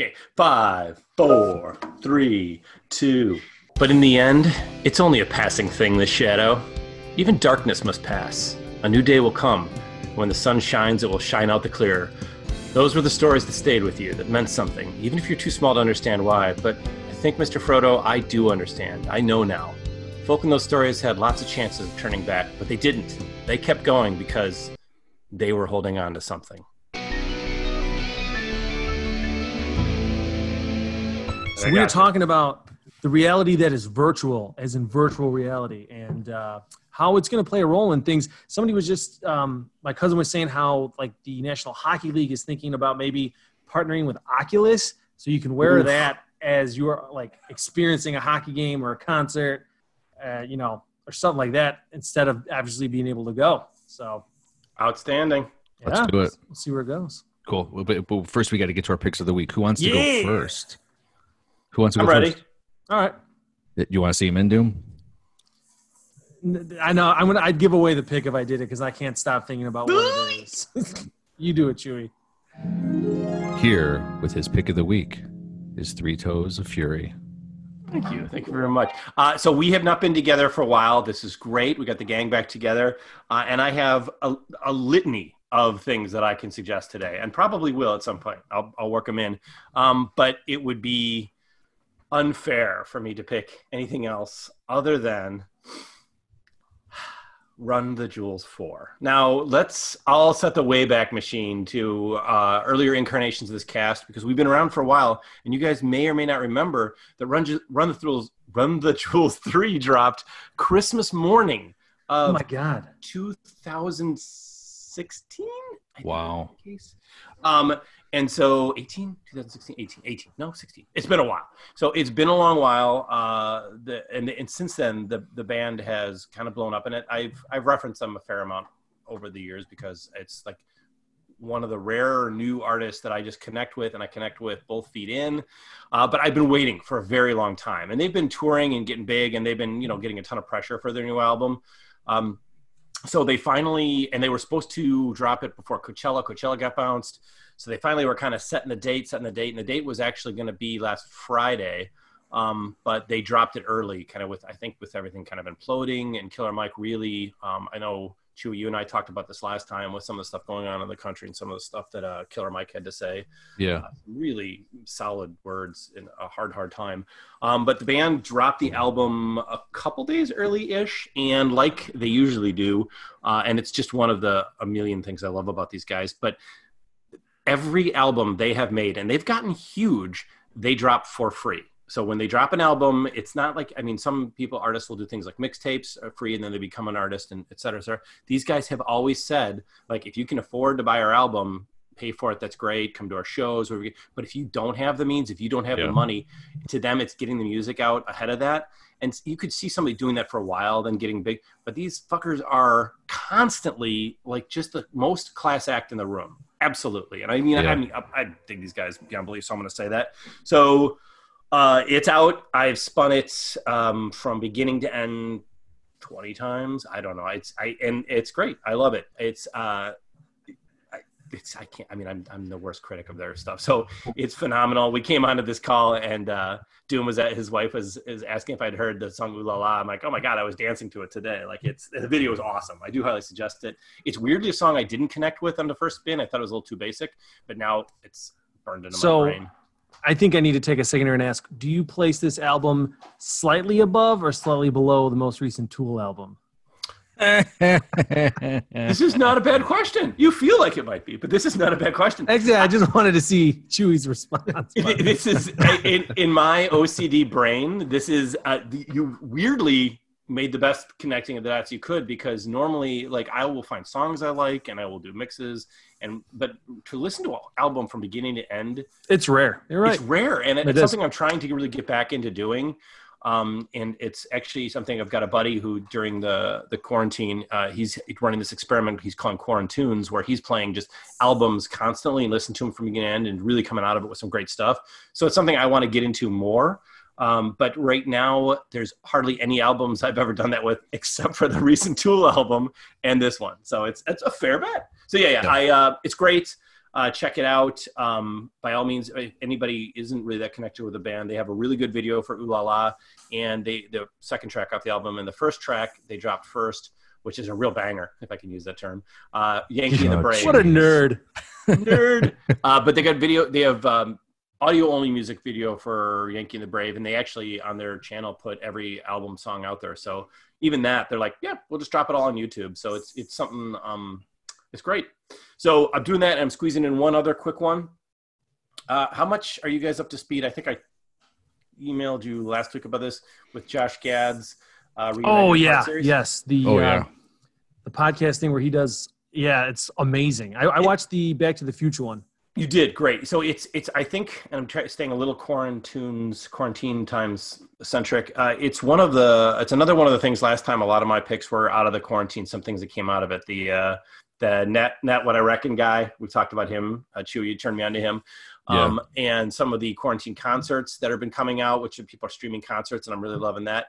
Okay, five, four, three, two. But in the end, it's only a passing thing, this shadow. Even darkness must pass. A new day will come. When the sun shines, it will shine out the clearer. Those were the stories that stayed with you, that meant something, even if you're too small to understand why. But I think, Mr. Frodo, I do understand. I know now. Folk in those stories had lots of chances of turning back, but they didn't. They kept going because they were holding on to something. So we are talking about the reality that is virtual, as in virtual reality, and uh, how it's going to play a role in things. Somebody was just, um, my cousin was saying how like the National Hockey League is thinking about maybe partnering with Oculus, so you can wear Oof. that as you're like experiencing a hockey game or a concert, uh, you know, or something like that, instead of obviously being able to go. So Outstanding. Let's do it. We'll see where it goes. Cool. But, but first, we got to get to our picks of the week. Who wants to Yeah. go first? Who wants to I'm go ready. first? All right. You want to see him in Doom? I know. I'm gonna. I'd give away the pick if I did it because I can't stop thinking about what it is. you do it, Chewy. Here with his pick of the week is Three Toes of Fury. Thank you. Thank you very much. Uh, so we have not been together for a while. This is great. We got the gang back together, uh, and I have a, a litany of things that I can suggest today, and probably will at some point. I'll, I'll work them in. Um, but it would be unfair for me to pick anything else other than Run the Jewels 4. Now, let's, I'll set the Wayback Machine to uh, earlier incarnations of this cast because we've been around for a while, and you guys may or may not remember that Run, Run the Jewels, Run the Jewels 3 dropped Christmas morning Oh my god. 2016. I Wow. is the case. Um, and so 18, 2016, 18, 18, no, 16. It's been a while. So it's been a long while. Uh, the, and, and since then, the, the band has kind of blown up. And it, I've, I've referenced them a fair amount over the years because it's like one of the rare new artists that I just connect with and I connect with both feet in. Uh, but I've been waiting for a very long time and they've been touring and getting big and they've been, you know, getting a ton of pressure for their new album. Um, so they finally, and they were supposed to drop it before Coachella. Coachella got bounced. So they finally were kind of setting the date, setting the date, and the date was actually going to be last Friday. Um, but they dropped it early, kind of with, I think, with everything kind of imploding and Killer Mike really, um, I know, Chewy, you and I talked about this last time with some of the stuff going on in the country and some of the stuff that uh, Killer Mike had to say Yeah. really solid words in a hard, hard time. Um, but the band dropped the album a couple days early-ish, and like they usually do, uh, and it's just one of the a million things I love about these guys. But every album they have made, and they've gotten huge, they drop for free. So when they drop an album, it's not like I mean, some people artists will do things like mixtapes are free, and then they become an artist, and et cetera, et cetera. These guys have always said like, if you can afford to buy our album, pay for it. That's great. Come to our shows. But if you don't have the means, if you don't have Yeah. the money, to them it's getting the music out ahead of that. And you could see somebody doing that for a while, then getting big. But these fuckers are constantly like just the most class act in the room. Absolutely. And I mean, Yeah. I mean, I, I think these guys beyond belief. So I'm going to say that. So uh, it's out. I've spun it um, from beginning to end 20 times. I don't know. It's I and it's great. I love it. It's uh, it's I can't. I mean, I'm I'm the worst critic of their stuff. So it's phenomenal. We came onto this call and uh, Doom was at his wife was is asking if I'd heard the song Ooh La La. I'm like, oh my god, I was dancing to it today. Like it's the video is awesome. I do highly suggest it. It's weirdly a song I didn't connect with on the first spin. I thought it was a little too basic, but now it's burned into So- my brain. So I think I need to take a second here and ask: Do you place this album slightly above or slightly below the most recent Tool album? This is not a bad question. You feel like it might be, but this is not a bad question. Actually, I just wanted to see Chewy's response. this is in, in my OCD brain. This is uh, you weirdly made the best connecting of the dots you could because normally, like, I will find songs I like and I will do mixes, and but to listen to an album from beginning to end, It's rare. You're right. it's rare, and It it's is. something I'm trying to really get back into doing. Um, and it's actually something I've got a buddy who during the the quarantine, uh, he's running this experiment he's calling Quarantunes, where he's playing just albums constantly and listen to them from beginning to end, and really coming out of it with some great stuff. So it's something I want to get into more. Um, but right now, there's hardly any albums I've ever done that with, except for the recent Tool album and this one. So it's it's a fair bet. So yeah, yeah, Yeah. I uh, it's great. Uh, check it out. Um, by all means, if anybody isn't really that connected with the band, they have a really good video for Ooh La La, and they the second track off the album and the first track they dropped first, which is a real banger, if I can use that term. Uh, Yankee and the Brave. What a nerd. nerd. Uh, but they got video. They have um, audio only music video for Yankee and the Brave, and they actually on their channel put every album song out there. So even that, they're like, yeah, we'll just drop it all on YouTube. So it's it's something. Um, it's great. So I'm doing that. And I'm squeezing in one other quick one. Uh, how much are you guys up to speed? I think I emailed you last week about this with Josh Gad's. Uh, oh yeah, yes. The oh, yeah. Uh, the podcasting where he does. Yeah, it's amazing. I, I watched the Back to the Future one. You did great. So it's it's I think, and I'm trying staying a little quarantines quarantine times centric. Uh, it's one of the it's another one of the things. Last time, a lot of my picks were out of the quarantine. Some things that came out of it. The uh, the net net what I reckon guy. We talked about him. Uh, Chewy, you turned me on to him. Um, yeah. and some of the quarantine concerts that have been coming out, which people are streaming concerts, and I'm really loving that.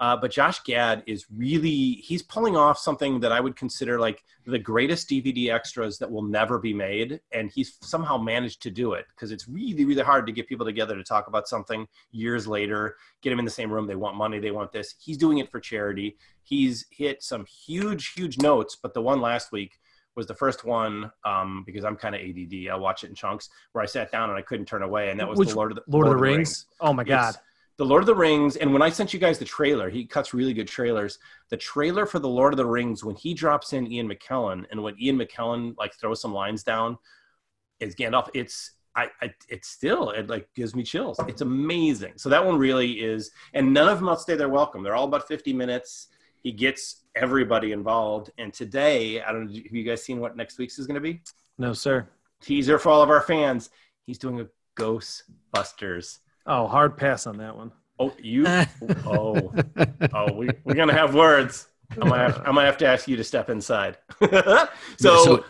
Uh, but Josh Gad is really he's pulling off something that I would consider like the greatest DVD extras that will never be made, and he's somehow managed to do it because it's really really hard to get people together to talk about something years later, get them in the same room. They want money, they want this. He's doing it for charity. He's hit some huge huge notes, but the one last week was the first one um, because I'm kind of ADD. I watch it in chunks where I sat down and I couldn't turn away, and that was Which, the Lord of the Lord, Lord of the Rings. Rings. Oh my God! It's, the Lord of the Rings, and when I sent you guys the trailer, he cuts really good trailers. The trailer for the Lord of the Rings, when he drops in Ian McKellen, and when Ian McKellen like throws some lines down, is Gandalf. It's I, I it's still it like gives me chills. It's amazing. So that one really is, and none of them will outstay their welcome. They're all about fifty minutes. He gets everybody involved. And today, I don't know, have you guys seen what next week's is going to be? No, sir. Teaser for all of our fans. He's doing a Ghostbusters Oh, hard pass on that one. Oh, you. oh, oh, we, we're gonna have words. I'm gonna have, I'm gonna have to ask you to step inside. so, so,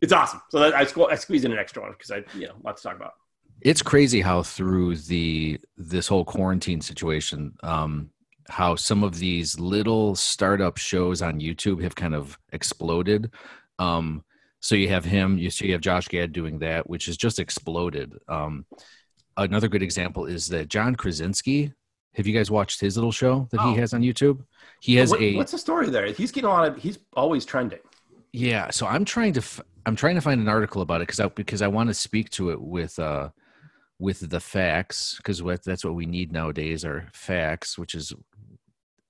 it's awesome. So that, I, squ- I squeezed in an extra one because I, you know, lots to talk about. It's crazy how through the this whole quarantine situation, um, how some of these little startup shows on YouTube have kind of exploded. Um, so you have him, you see, you have Josh Gad doing that, which has just exploded. Um, another good example is that John Krasinski. Have you guys watched his little show that oh. he has on YouTube? He has what, a. What's the story there? He's getting a lot of. He's always trending. Yeah, so I'm trying to. F- I'm trying to find an article about it because I because I want to speak to it with uh with the facts because that's what we need nowadays are facts, which is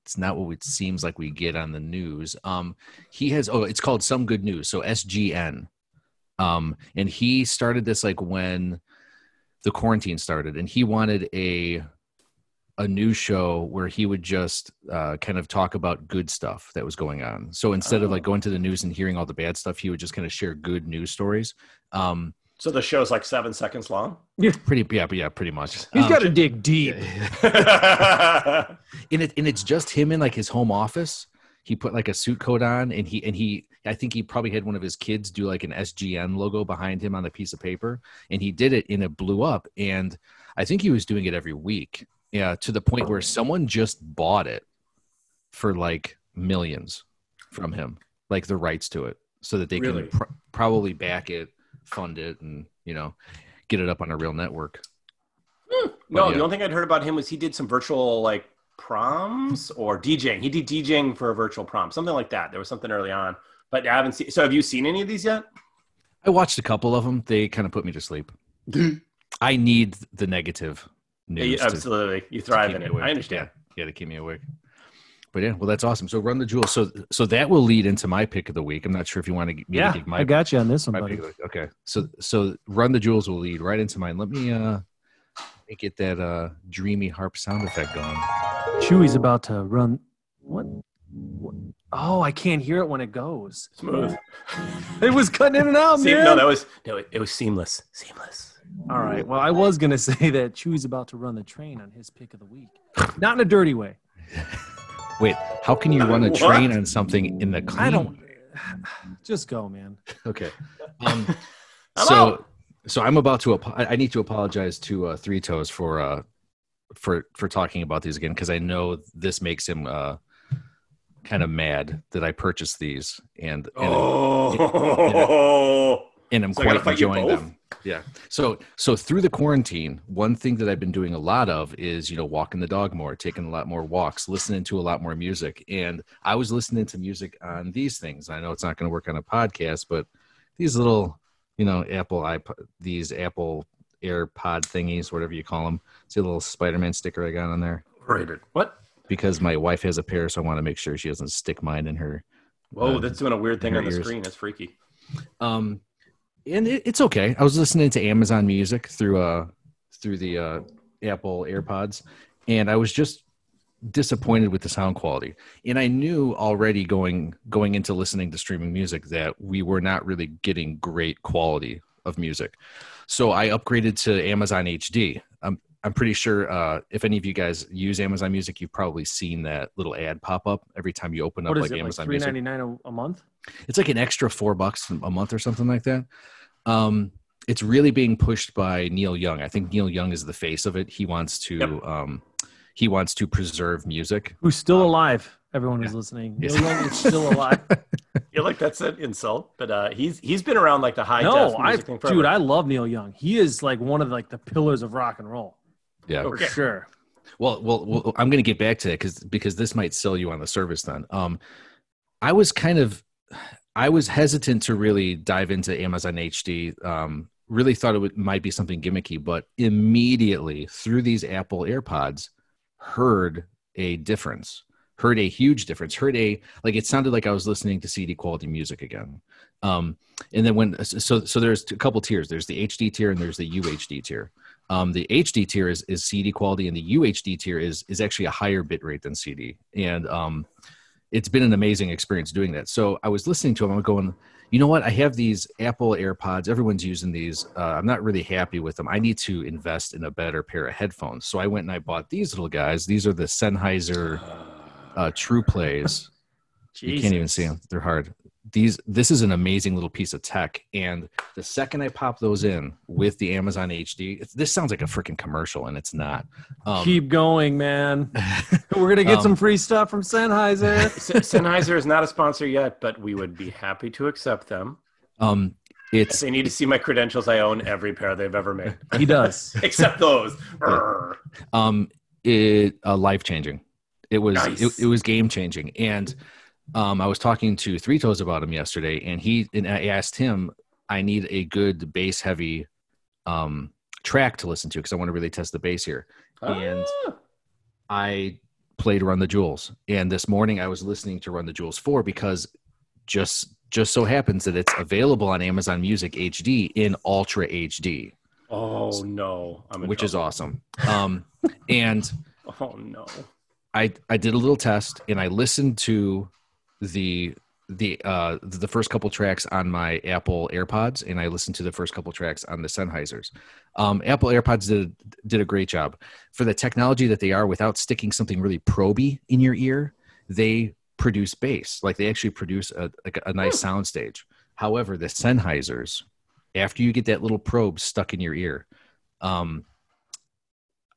it's not what it seems like we get on the news. Um, he has oh, it's called Some Good News, so SGN. Um, and he started this like when the quarantine started, and he wanted a a news show where he would just uh, kind of talk about good stuff that was going on. So instead oh. of like oh. going to the news and hearing all the bad stuff, he would just kind of share good news stories. Um, so the show's like seven seconds long. Yeah, pretty. Yeah, yeah, pretty much. He's um, got to dig deep. and it and it's just him in like his home office. He put like a suit coat on, and he and he I think he probably had one of his kids do like an SGN logo behind him on a piece of paper, and he did it and it blew up. And I think he was doing it every week. Yeah, to the point where someone just bought it for like millions from him, like the rights to it, so that they really? can pr- probably back it, fund it, and you know, get it up on a real network. Hmm. No, yeah. the only thing I'd heard about him was he did some virtual like proms or DJing. He did DJing for a virtual prom, something like that. There was something early on but I haven't seen. So have you seen any of these yet? I watched a couple of them. They kind of put me to sleep. I need the negative news. Yeah, absolutely, to, you thrive in it. I understand. Yeah, yeah, to keep me awake. But yeah, well, that's awesome. So run the jewel. So so that will lead into my pick of the week. I'm not sure if you want to. Yeah, to my, I got you on this one, buddy. Okay, so so run the jewels will lead right into mine. Let me uh let me get that uh dreamy harp sound effect going. Chewy's about to run. What? what? Oh, I can't hear it when it goes. Smooth. it was cutting in and out, See, man. No, that was no, it, it was seamless. Seamless. All right. Well, I was gonna say that Chewy's about to run the train on his pick of the week, not in a dirty way. Wait, how can you run a what? train on something in the clean? I don't. Just go, man. Okay. Um, so, so I'm about to. I need to apologize to uh, Three Toes for uh, for for talking about these again because I know this makes him uh, kind of mad that I purchased these and, and oh. and I'm So I gotta quite enjoying them. Yeah. So so through the quarantine, one thing that I've been doing a lot of is you know walking the dog more, taking a lot more walks, listening to a lot more music, and I was listening to music on these things. I know it's not going to work on a podcast, but these little you know Apple iPod, these Apple AirPod thingies, whatever you call them. See a little Spider-Man sticker I got on there Rated. What? because my wife has a pair, so I want to make sure she doesn't stick mine in her Whoa, Uh, that's doing a weird thing on her the ears. screen. That's freaky. um and it, it's okay i was listening to amazon music through uh through the uh apple airpods and i was just disappointed with the sound quality and i knew already going going into listening to streaming music that we were not really getting great quality of music so i upgraded to amazon hd i'm i'm pretty sure uh if any of you guys use amazon music you've probably seen that little ad pop up every time you open up What like it? Like amazon three music ninety nine a month? It's like an extra four bucks a month or something like that. Um, it's really being pushed by Neil Young. I think Neil Young is the face of it. He wants to Yep. um, he wants to preserve music. Who's still Um, alive? Everyone who's yeah. listening. Yes. Neil Young is still alive. feel like that's an insult, but uh, he's he's been around like the high no, I music thing forever. dude, I love Neil Young. He is like one of like the pillars of rock and roll Yeah. for Okay. sure. Well, well, well I'm going to get back to that because because this might sell you on the service. Then, um, I was kind of I was hesitant to really dive into Amazon HD. Um, really thought it would, might be something gimmicky, but immediately through these Apple AirPods, heard a difference. Heard a huge difference. Heard a like it sounded like I was listening to CD quality music again. Um, and then when so so there's a couple tiers. There's the HD tier and there's the UHD tier. Um, the HD tier is, is CD quality, and the UHD tier is is actually a higher bit rate than CD. And um, it's been an amazing experience doing that. So I was listening to them. I'm going, you know what? I have these Apple AirPods. Everyone's using these. Uh, I'm not really happy with them. I need to invest in a better pair of headphones. So I went and I bought these little guys. These are the Sennheiser uh, True Plays. You can't even see them. They're hard. These this is an amazing little piece of tech. And the second I pop those in with the Amazon HD, it's, this sounds like a freaking commercial, and it's not. Um, Keep going, man. We're gonna get Um, some free stuff from Sennheiser. Sennheiser is not a sponsor yet, but we would be happy to accept them. um, If it's they need to see my credentials, I own every pair they've ever made, he does. except those. Um, it uh, life changing. It was Nice. it, it was game changing, and um, I was talking to Three Toes about him yesterday, and he and I asked him, I need a good bass heavy um, track to listen to because I want to really test the bass here. And Ah. I played Run the Jewels, and this morning I was listening to Run the Jewels four because just just so happens that it's available on Amazon Music HD in Ultra HD, oh no, which is awesome. Um, and Oh no. I I did a little test and I listened to the the uh the first couple tracks on my Apple AirPods and I listened to the first couple tracks on the Sennheisers. Um, Apple AirPods did did a great job for the technology that they are. Without sticking something really proby in your ear, they produce bass. Like they actually produce a like a nice sound stage. However, the Sennheisers, after you get that little probe stuck in your ear, um,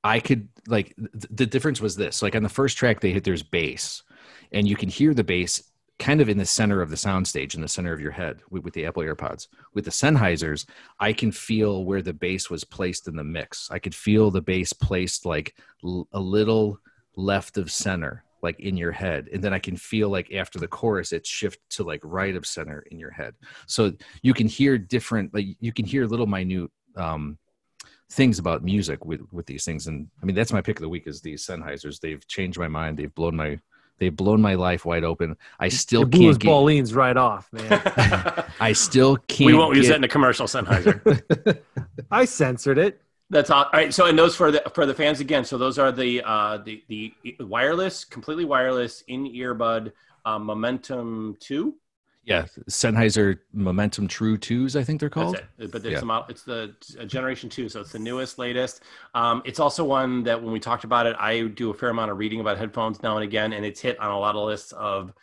I could like th- the difference was this like on the first track they hit there's bass and you can hear the bass kind of in the center of the soundstage in the center of your head with, with the Apple AirPods. With the Sennheisers, I can feel where the bass was placed in the mix. I could feel the bass placed like l- a little left of center, like in your head. And then I can feel like after the chorus, it shift to like right of center in your head. So you can hear different, like you can hear little minute um, things about music with with these things. And I mean, that's my pick of the week is these Sennheisers. They've changed my mind. They've blown my they've blown my life wide open. I still It blew his can't get. Ballines right off, man. I still can't. we won't use that in a commercial, Sennheiser. I censored it. That's all. all right. So, and those for the for the fans again. So those are the uh, the the wireless, completely wireless in earbud uh, Momentum Two. Yeah, Sennheiser Momentum True Twos, I think they're called. But it's Yeah. the model, it's the generation two, so it's the newest, latest. Um, it's also one that when we talked about it, I do a fair amount of reading about headphones now and again, and it's hit on a lot of lists of.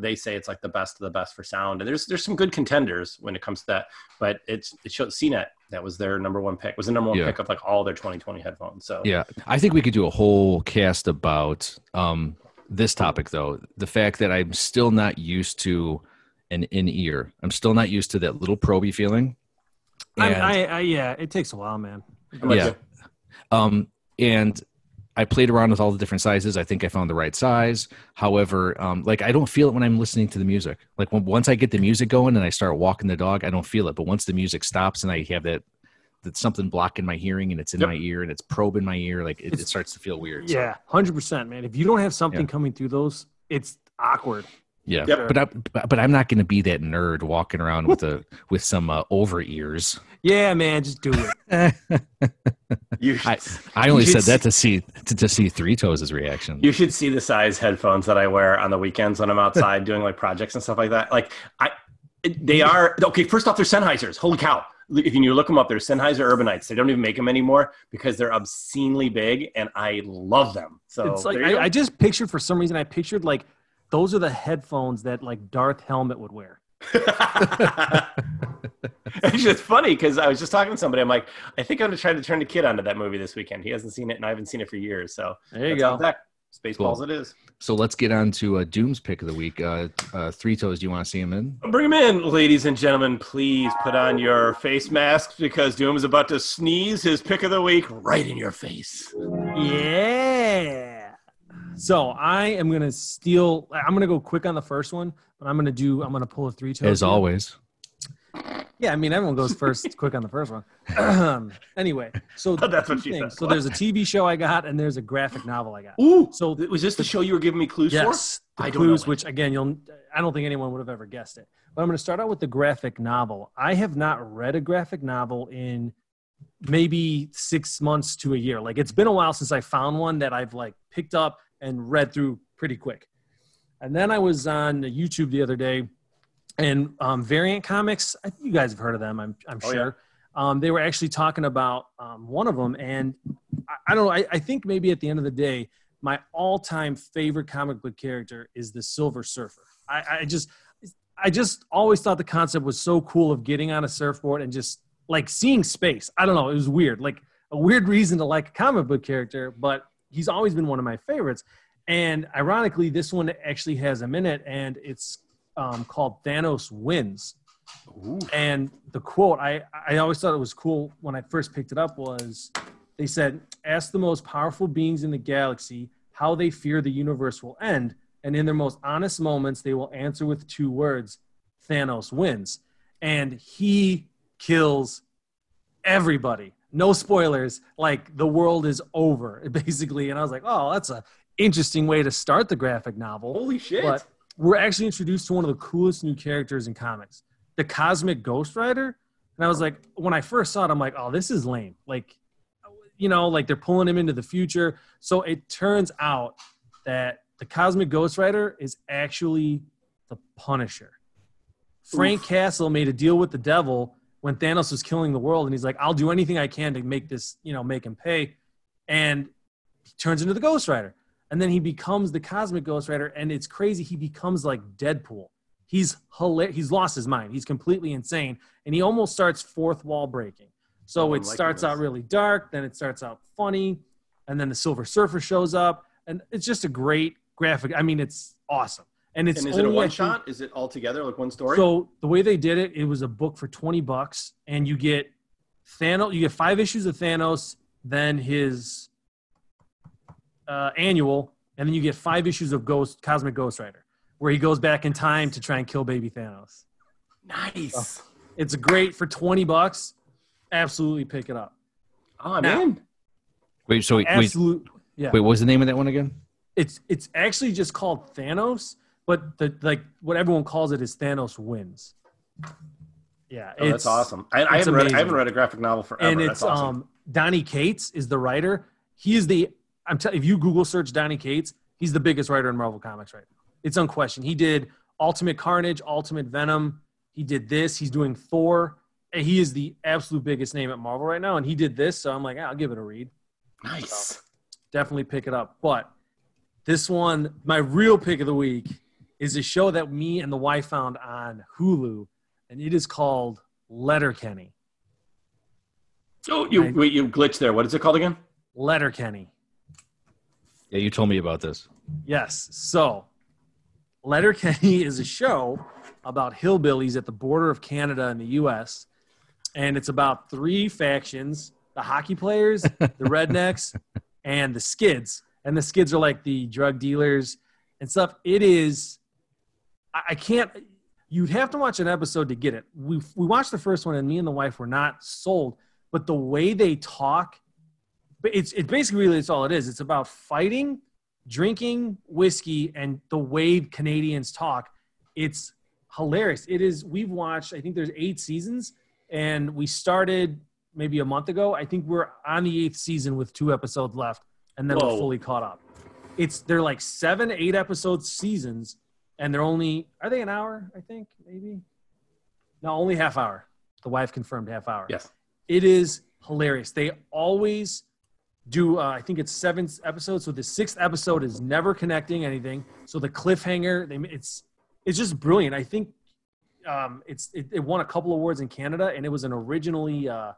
They say it's like the best of the best for sound, and there's there's some good contenders when it comes to that. But it's it showed CNET that was their number one pick was the number one Yeah. pick of like all their 2020 headphones. So Yeah, I think we could do a whole cast about um, this topic, though. The fact that I'm still not used to an in ear. I'm still not used to that little proby feeling. I, I, I, yeah, it takes a while, man. Yeah. Um, and I played around with all the different sizes. I think I found the right size. However, um, like I don't feel it when I'm listening to the music. Like when, once I get the music going and I start walking the dog, I don't feel it. But once the music stops and I have that that's something blocking my hearing and it's in yep. my ear and it's probing my ear, like it, it starts to feel weird. Yeah, hundred percent, man. If you don't have something yeah. coming through those, it's awkward. Yeah, yep. but I, but I'm not going to be that nerd walking around with a with some uh, over ears. Yeah, man, just do it. you should, I, I only said that to see to, to see Three Toes' reaction. You should see the size headphones that I wear on the weekends when I'm outside doing like projects and stuff like that. Like I, they are okay. First off, they're Sennheisers. Holy cow! If you look them up, they're Sennheiser Urbanites. They don't even make them anymore because they're obscenely big, and I love them. So it's like I, I just pictured for some reason I pictured like those are the headphones that like Darth Helmet would wear. it's just funny because I was just talking to somebody. I'm like, I think I'm gonna try to turn the kid onto that movie this weekend. He hasn't seen it, and I haven't seen it for years. So there you go. Spaceballs, cool. it is. So let's get on to uh, Doom's pick of the week. Uh, uh, Three Toes, do you want to see him in? Bring him in, ladies and gentlemen. Please put on your face masks because Doom is about to sneeze his pick of the week right in your face. Yeah. So I am gonna steal. I'm gonna go quick on the first one, but I'm gonna do. I'm gonna pull a three toes. As always. Yeah, I mean everyone goes first, quick on the first one. Um, anyway, so that's what she said. So there's a TV show I got, and there's a graphic novel I got. Ooh, so was this the show you were giving me clues yes, for? Yes, clues, which again, you'll. I don't think anyone would have ever guessed it. But I'm going to start out with the graphic novel. I have not read a graphic novel in maybe six months to a year. Like it's been a while since I found one that I've like picked up and read through pretty quick. And then I was on YouTube the other day, and um, Variant Comics. I think you guys have heard of them. I'm, I'm oh, sure. Yeah. Um, they were actually talking about um, one of them, and I, I don't know. I, I, think maybe at the end of the day, my all-time favorite comic book character is the Silver Surfer. I, I just, I just always thought the concept was so cool of getting on a surfboard and just like seeing space. I don't know. It was weird, like a weird reason to like a comic book character, but he's always been one of my favorites. And ironically, this one actually has a minute, and it's um, called Thanos Wins. Ooh. And the quote I, I always thought it was cool when I first picked it up was they said, Ask the most powerful beings in the galaxy how they fear the universe will end. And in their most honest moments, they will answer with two words Thanos wins. And he kills everybody no spoilers like the world is over basically. And i was like oh that's a interesting way to start the graphic novel. Holy shit. But we're actually introduced to one of the coolest new characters in comics the cosmic ghost rider. And i was like when i first saw it i'm like oh this is lame. Like you know like they're pulling him into the future. So it turns out that the cosmic ghost rider is actually the punisher. Frank Oof. castle made a deal with the devil when Thanos was killing the world, and he's like, "I'll do anything I can to make this, you know, make him pay," and he turns into the Ghost Rider, and then he becomes the Cosmic Ghost Rider, and it's crazy. He becomes like Deadpool. He's hilarious. He's lost his mind. He's completely insane, and he almost starts fourth wall breaking. So it starts out really dark, then it starts out funny, and then the Silver Surfer shows up, and it's just a great graphic. I mean, it's awesome. And it's and is it a one shot? Is it all together like one story? So the way they did it, it was a book for twenty bucks, and you get Thanos. You get five issues of Thanos, then his uh, annual, and then you get five issues of Ghost Cosmic Ghost Rider, where he goes back in time to try and kill baby Thanos. Nice. So it's great for twenty bucks. Absolutely pick it up. Oh, I'm now, in. Wait, so wait, absolute, wait, yeah. wait, what was the name of that one again? It's it's actually just called Thanos, but the like what everyone calls it is Thanos wins. Yeah, oh, that's awesome. I, I haven't read I haven't read a graphic novel forever. And it's awesome. um Donny Cates is the writer. He is the I'm telling if you Google search Donny Cates, he's the biggest writer in Marvel Comics right now. It's unquestioned. He did Ultimate Carnage, Ultimate Venom. He did this. He's doing Thor. And he is the absolute biggest name at Marvel right now. And he did this, so I'm like, I'll give it a read. Nice. So definitely pick it up. But this one, my real pick of the week is a show that me and the wife found on Hulu, and it is called Letterkenny. Oh, you I, wait, you glitched there. What is it called again? Letterkenny. Yeah, you told me about this. Yes. So, Letterkenny is a show about hillbillies at the border of Canada and the U.S. and it's about three factions: the hockey players, the rednecks, and the skids. And the skids are like the drug dealers and stuff. It is. I can't. You'd have to watch an episode to get it. We we watched the first one, and me and the wife were not sold. But the way they talk, it's it's basically really it's all it is. It's about fighting, drinking whiskey, and the way Canadians talk. It's hilarious. It is. We've watched. I think there's eight seasons, and we started maybe a month ago. I think we're on the eighth season with two episodes left, and then Whoa. we're fully caught up. It's they're like seven, eight episode seasons, and they're only are they an hour? I think maybe. No, only half hour. The wife confirmed half hour. Yes. It is hilarious. They always do. Uh, I think it's seven episodes. So the sixth episode is never connecting anything. So the cliffhanger, they it's it's just brilliant. I think um, it's it, it won a couple awards in Canada, and it was an originally uh,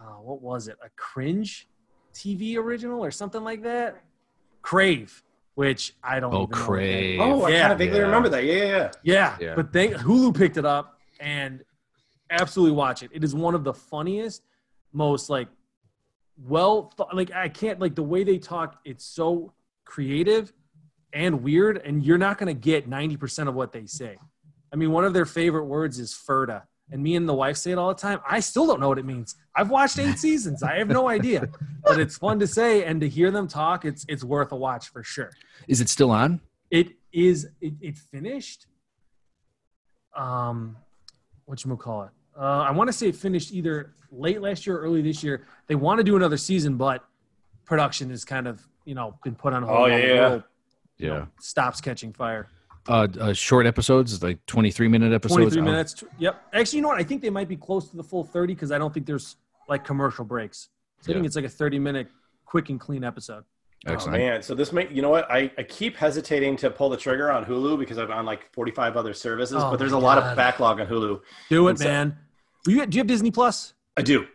uh, what was it? A cringe TV original or something like that. Crave, which I don't. Oh, even know what that- Crave. Oh, I Yeah. kind of vaguely Yeah. remember that. Yeah, yeah, yeah. yeah, Yeah. but they Hulu picked it up and absolutely watch it. It is one of the funniest, most like well th- like I can't like the way they talk. It's so creative and weird, and you're not gonna get ninety percent of what they say. I mean, one of their favorite words is "ferda," and me and the wife say it all the time. I still don't know what it means. I've watched eight seasons. I have no idea, but it's fun to say and to hear them talk. It's it's worth a watch for sure. Is it still on? It is. It, it finished. Um, what you call it? Uh, I want to say it finished either late last year or early this year. They want to do another season, but production has kind of you know been put on hold. Oh, while the yeah. know, Yeah. stops catching fire. Uh, uh, short episodes, like 23 minute episodes. Twenty-three Oh, minutes. tw- Yep. Actually, you know what? I think they might be close to the full thirty because I don't think there's like commercial breaks. So I think it's like a thirty-minute quick and clean episode. Oh Excellent. man, so this may you know what I, I keep hesitating to pull the trigger on Hulu because I'm on like 45 other services, Oh but there's a my lot of backlog on Hulu. Do it, so- man. Do you, do you have Disney Plus? I do.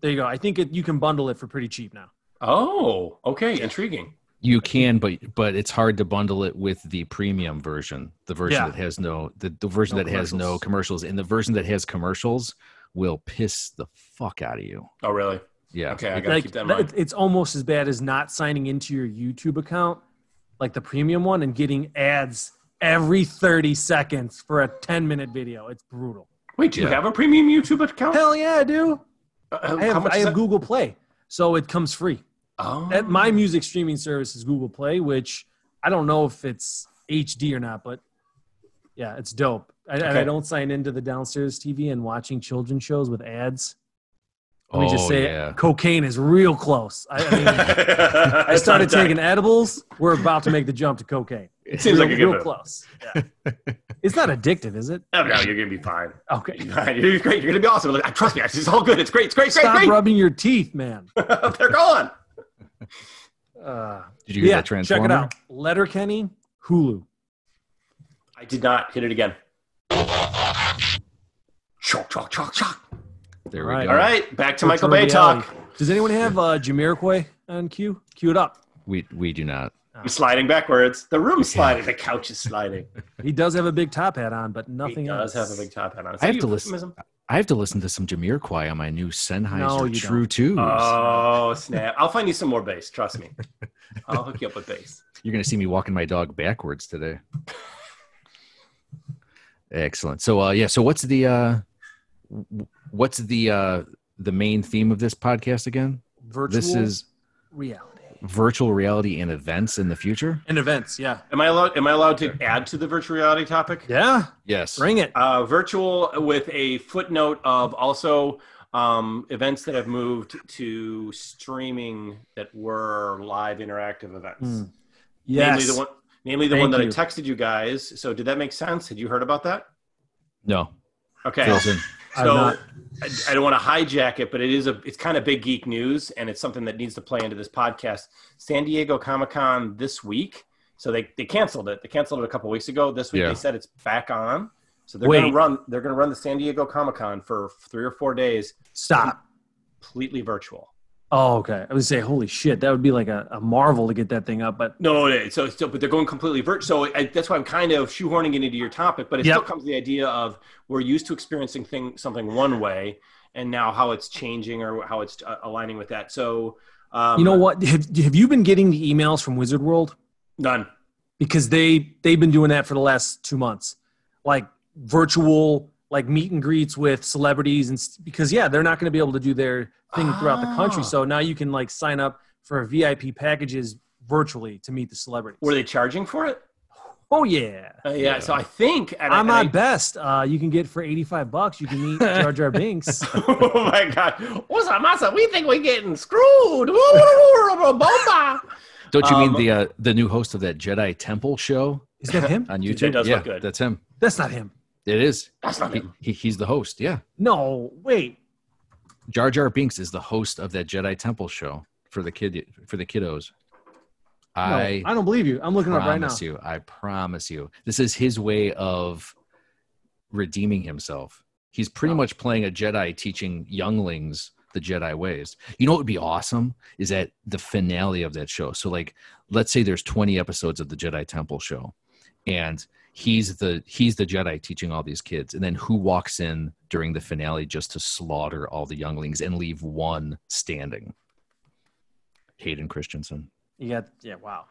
There you go. I think it, you can bundle it for pretty cheap now. Oh, okay, intriguing. You can, but but it's hard to bundle it with the premium version, the version Yeah. that has no the, the version No that has no commercials, and the version that has commercials will piss the fuck out of you. Oh, really? Yeah. Okay, I gotta like keep that in mind. it's almost as bad as not signing into your YouTube account, like the premium one, and getting ads every 30 seconds for a 10 minute video. It's brutal. Wait, do you Yeah. have a premium YouTube account? Hell yeah, I do. Uh, I have, I have? Google Play, so it comes free. Oh, At my music streaming service is Google Play, which I don't know if it's HD or not, but yeah, it's dope. I, and I don't sign into the downstairs TV and watching children's shows with ads. Let me just Oh, say, yeah. cocaine is real close. I, I mean, I started taking edibles. We're about to make the jump to cocaine. It seems real, like you're real close. Yeah. it's not addictive, is it? Oh no, you're gonna be fine. Okay. You're fine. You're great. You're gonna be awesome. Like, Trust me, it's all good. It's great. It's great. Great. Stop great. rubbing your teeth, man. They're gone. Did Uh, you hear yeah, that check it out. Letterkenny, Hulu. I did not hit it again. Chalk, chalk, chalk, chalk. There we All right. go. All right, back to Michael Virtual Bay reality. talk. Does anyone have uh, Jamiroquai on cue? Cue it up. We we do not. I'm sliding backwards. The room's sliding. The couch is sliding. He does have a big top hat on, but nothing He nothing does else. have a big top hat on. I have to euphemism? I have to listen to some Jamiroquai on my new Sennheiser No, you True don't. Twos. Oh snap! I'll find you some more bass. Trust me. I'll hook you up with bass. You're gonna see me walking my dog backwards today. Excellent. So uh yeah, so what's the uh w- what's the uh the main theme of this podcast again? Virtual This is reality virtual reality and events in the future? and events. Yeah. Am I allowed? Am I allowed to add to the virtual reality topic? Yeah. Yes. Bring it. Uh, virtual with a footnote of also um, events that have moved to streaming that were live interactive events. Mm. Yes. Namely the one, namely the one that you. I texted you guys. So did that make sense? Had you heard about that? No. Okay. Fills in. I've So not- I, I don't want to hijack it, but it is a it's kind of big geek news, and it's something that needs to play into this podcast. San Diego Comic Con this week, so they they canceled it. They canceled it a couple weeks ago. This week Yeah. they said it's back on. So they're Wait. going to run. They're going to run the San Diego Comic Con for three or four days, Stop. completely virtual. Oh, okay. I would say, holy shit, that would be like a, a marvel to get that thing up. But No, no, so still, but they're going completely virtual. So I, that's why I'm kind of shoehorning it into your topic. But it Yep. still comes to the idea of we're used to experiencing thing, something one way, and now how it's changing or how it's uh, aligning with that. So, um, you know what? Have, have you been getting the emails from Wizard World? None. Because they they've been doing that for the last two months, like virtual like meet and greets with celebrities and because yeah they're not going to be able to do their thing throughout the country Ah. so now you can like sign up for vip packages virtually to meet the celebrities Were they charging for it? oh yeah Uh, yeah, So I think and I- i'm and at best uh, you can get for 85 bucks you can meet jar jar binks oh my god! What's up, massa? We think we're getting screwed. Don't you Um, mean the uh, the new host of that Jedi Temple show is that him on YouTube? does yeah, look good. That's him. that's not him It is. That's not He, him. he, he's the host. Yeah. no wait Jar Jar Binks is the host of that Jedi Temple show for the kid for the kiddos. no, I i don't believe you i'm looking up right now promise you. I promise you. This is his way of redeeming himself. He's pretty much playing a Jedi teaching younglings the Jedi ways. You know what would be awesome is that the finale of that show. So like let's say there's 20 episodes of the Jedi Temple show and he's the he's the Jedi teaching all these kids and then who walks in during the finale just to slaughter all the younglings and leave one standing? Hayden Christensen. you got yeah wow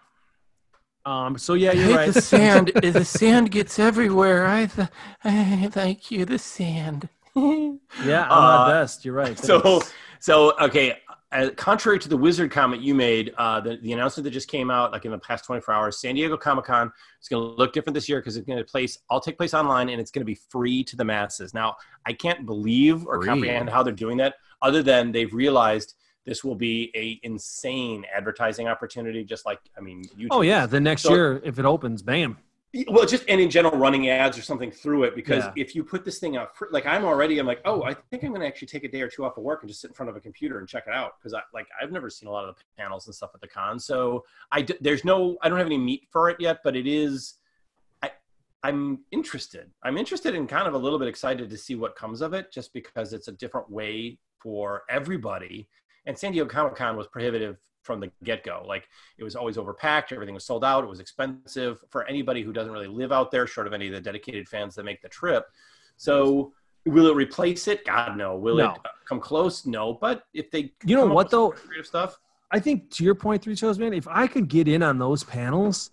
um so yeah you're right the sand. the sand gets everywhere. I, th- I thank you. The sand. yeah i'm Uh, at best you're right so so okay uh, contrary to the wizard comment you made uh, the, the announcement that just came out like in the past 24 hours san diego comic-con is going to look different this year because it's going to place all take place online and it's going to be free to the masses. Now i can't believe or Free. comprehend how they're doing that other than they've realized this will be a insane advertising opportunity just like i mean YouTube. Oh yeah the next So- year if it opens bam well, just and in general, running ads or something through it because Yeah. if you put this thing out, like I'm already, I'm like, oh, I think I'm going to actually take a day or two off of work and just sit in front of a computer and check it out because I like I've never seen a lot of the panels and stuff at the con, so I d- there's no I don't have any meat for it yet, but it is. I I'm interested. I'm interested and kind of a little bit excited to see what comes of it, just because it's a different way for everybody. And San Diego Comic Con was prohibitive from the get go. Like it was always overpacked everything was sold out it was expensive for anybody who doesn't really live out there short of any of the dedicated fans that make the trip so will it replace it god no will No. it come close no but if they You know what, though? creative stuff I think to your point, three shows, man. If I could get in on those panels,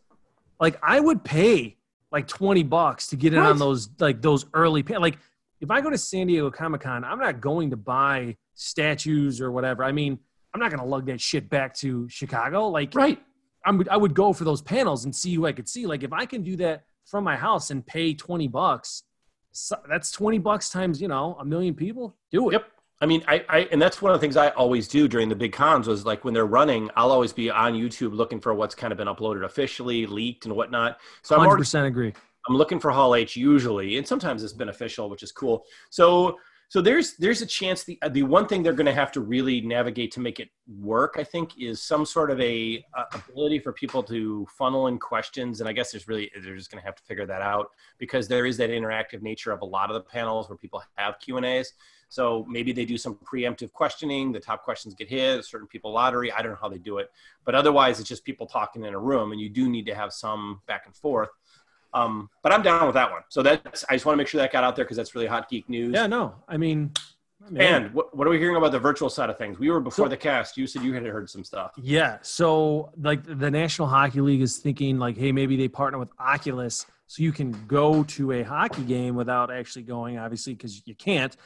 like I would pay like twenty bucks to get in on those like those early pan- like if I go to San Diego Comic Con, I'm not going to buy statues or whatever. I mean, I'm not gonna lug that shit back to Chicago. Like right I'm, I would go for those panels and see who I could see. Like if I can do that from my house and pay twenty bucks, so that's twenty bucks times you know a million people. Do it. Yep. I mean, I, I, and that's one of the things I always do during the big cons was like when they're running, I'll always be on YouTube looking for what's kind of been uploaded officially, leaked, and whatnot. So I'm Hundred already percent agree. I'm looking for Hall H usually, and sometimes it's beneficial, which is cool. So so there's there's a chance the the one thing they're going to have to really navigate to make it work, I think, is some sort of a, uh ability for people to funnel in questions, and I guess there's really they're just going to have to figure that out because there is that interactive nature of a lot of the panels where people have Q and A's. So maybe they do some preemptive questioning. The top questions get hit. Certain people lottery. I don't know how they do it, but otherwise it's just people talking in a room, and you do need to have some back and forth. Um, but I'm down with that one. So that's I just want to make sure that got out there because that's really hot geek news. Yeah, no, I mean, man. And what, what are we hearing about the virtual side of things? We were before So- the cast. You said you had heard some stuff. Yeah. So like the National Hockey League is thinking like, hey, maybe they partner with Oculus so you can go to a hockey game without actually going, obviously, because you can't.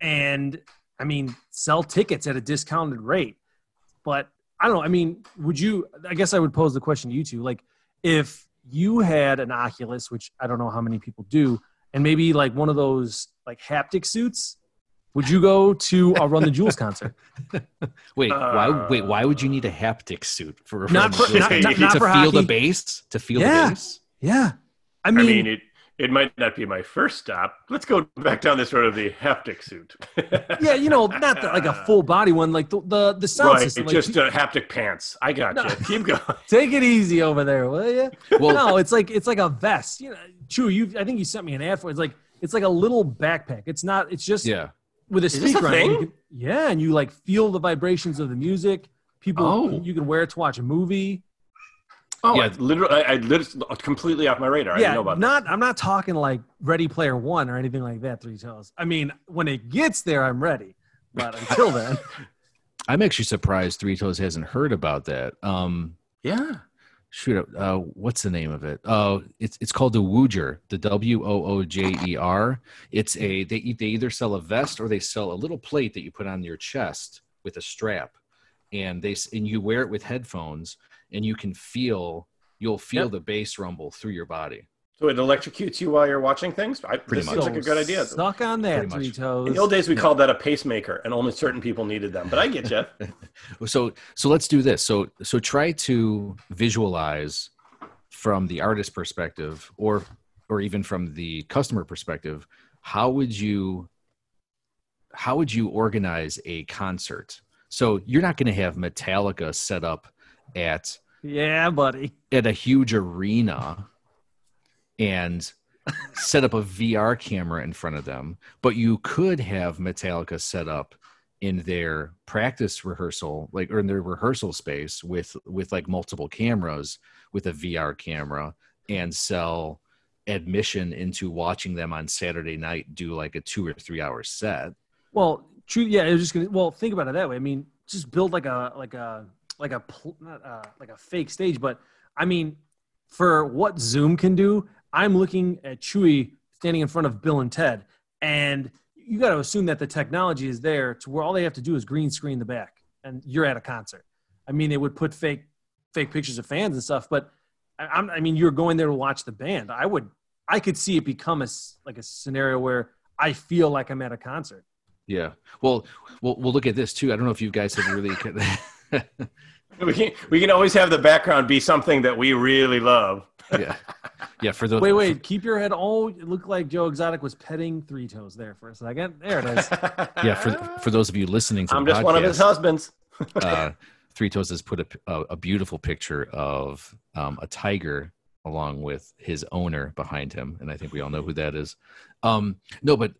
And I mean, sell tickets at a discounted rate. But I don't know. I mean, would you I guess I would pose the question to you two. Like, if you had an Oculus, which I don't know how many people do, and maybe like one of those like haptic suits, would you go to a Run the Jewels concert? Wait, why? Uh, Wait, why would you need a haptic suit for Not for- for- not- not- not to for feel the bass? To feel Yeah. the bass? Yeah. I I mean, mean, it it might not be my first stop. Let's go back down this road of the haptic suit. yeah, you know, not the, like a full body one, like the the, the sound right, system. Like, just uh, haptic pants. I got No. you. Keep going. take it easy over there, will you? Well, no, it's like it's like a vest. You know, Chew, you I think you sent me an ad for. it. It's like it's like a little backpack. It's not. It's just yeah. with a Is this a speaker. on it. You thing? can- yeah, and you like feel the vibrations of the music. People, Oh. you can wear it to watch a movie. Oh, Yeah. I literally, I, I literally completely off my radar. I yeah, didn't know about not. I'm not talking like Ready Player One or anything like that. Three toes. I mean, when it gets there, I'm ready. But until then, I'm actually surprised Three Toes hasn't heard about that. Um, Yeah. shoot, uh, what's the name of it? Oh, it's it's called the Woojer, the W O O J E R. It's a they they either sell a vest or they sell a little plate that you put on your chest with a strap, and they and you wear it with headphones, and you can feel you'll feel Yep. the bass rumble through your body. So it electrocutes you while you're watching things. I, Pretty this much. seems like a good idea. Suck on that, Pretty much. three toes. In the old days, we called that a pacemaker, and only certain people needed them. But I get you. so so let's do this so so try to visualize from the artist perspective or or even from the customer perspective how would you how would you organize a concert so you're not going to have metallica set up at yeah, buddy. at a huge arena and set up a VR camera in front of them, but you could have Metallica set up in their practice rehearsal, like or in their rehearsal space with with like multiple cameras with a VR camera and sell admission into watching them on Saturday night do like a two or three hour set. Well, true. Yeah, it was just gonna. Well, think about it that way. I mean, just build like a like a like a not uh, like a fake stage. But I mean, for what Zoom can do, I'm looking at Chewy standing in front of Bill and Ted, and you got to assume that the technology is there to where all they have to do is green screen the back, and you're at a concert. I mean, they would put fake fake pictures of fans and stuff, but I, I mean, you're going there to watch the band. I would, I could see it become a like a scenario where I feel like I'm at a concert. Yeah. We'll we'll look at this too. I don't know if you guys have really We can we can always have the background be something that we really love. yeah. Yeah, for those Wait, wait. Keep your head. Oh, it looked like Joe Exotic was petting Three Toes there for a second. There it is. yeah, for for those of you listening to I'm the just one of his husbands. uh, Three Toes has put a, a, a beautiful picture of um, a tiger along with his owner behind him, and I think we all know who that is. Um, no, but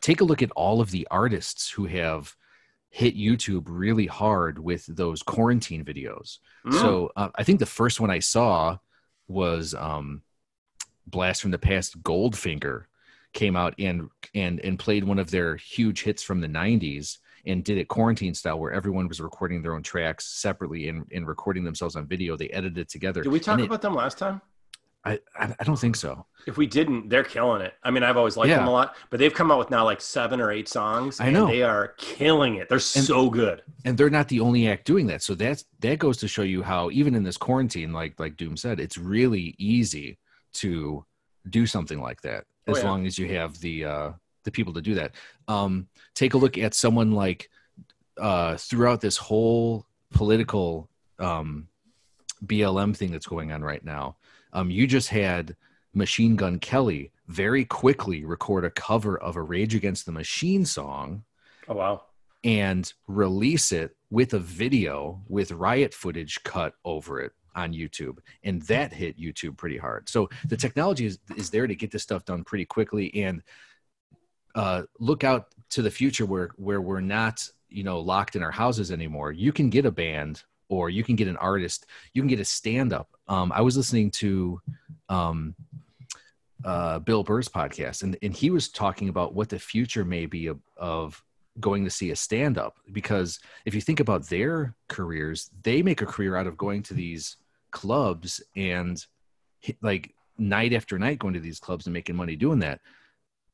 take a look at all of the artists who have hit YouTube really hard with those quarantine videos. Mm. So uh, I think the first one I saw was um, Blast from the Past. Goldfinger came out and and and played one of their huge hits from the '90s and did it quarantine style, where everyone was recording their own tracks separately and, and recording themselves on video. They edited it together. Did we talk it- about them last time? I, I don't think so. If we didn't, they're killing it. I mean, I've always liked Yeah. them a lot, but they've come out with now like seven or eight songs. I and know. they are killing it. They're so good. and they're not the only act doing that so that's that goes to show you how even in this quarantine like like doom said it's really easy to do something like that Oh, as yeah. long as you have the uh the people to do that um take a look at someone like uh throughout this whole political um blm thing that's going on right now um you just had machine gun kelly very quickly record a cover of a rage against the machine song Oh wow. and release it with a video with riot footage cut over it on YouTube. And that hit YouTube pretty hard. So the technology is, is there to get this stuff done pretty quickly and uh, look out to the future where, where we're not, you know, locked in our houses anymore. You can get a band or you can get an artist, you can get a stand up. Um, I was listening to um, uh, Bill Burr's podcast and, and he was talking about what the future may be of, of going to see a stand up because if you think about their careers, they make a career out of going to these clubs and like night after night going to these clubs and making money doing that.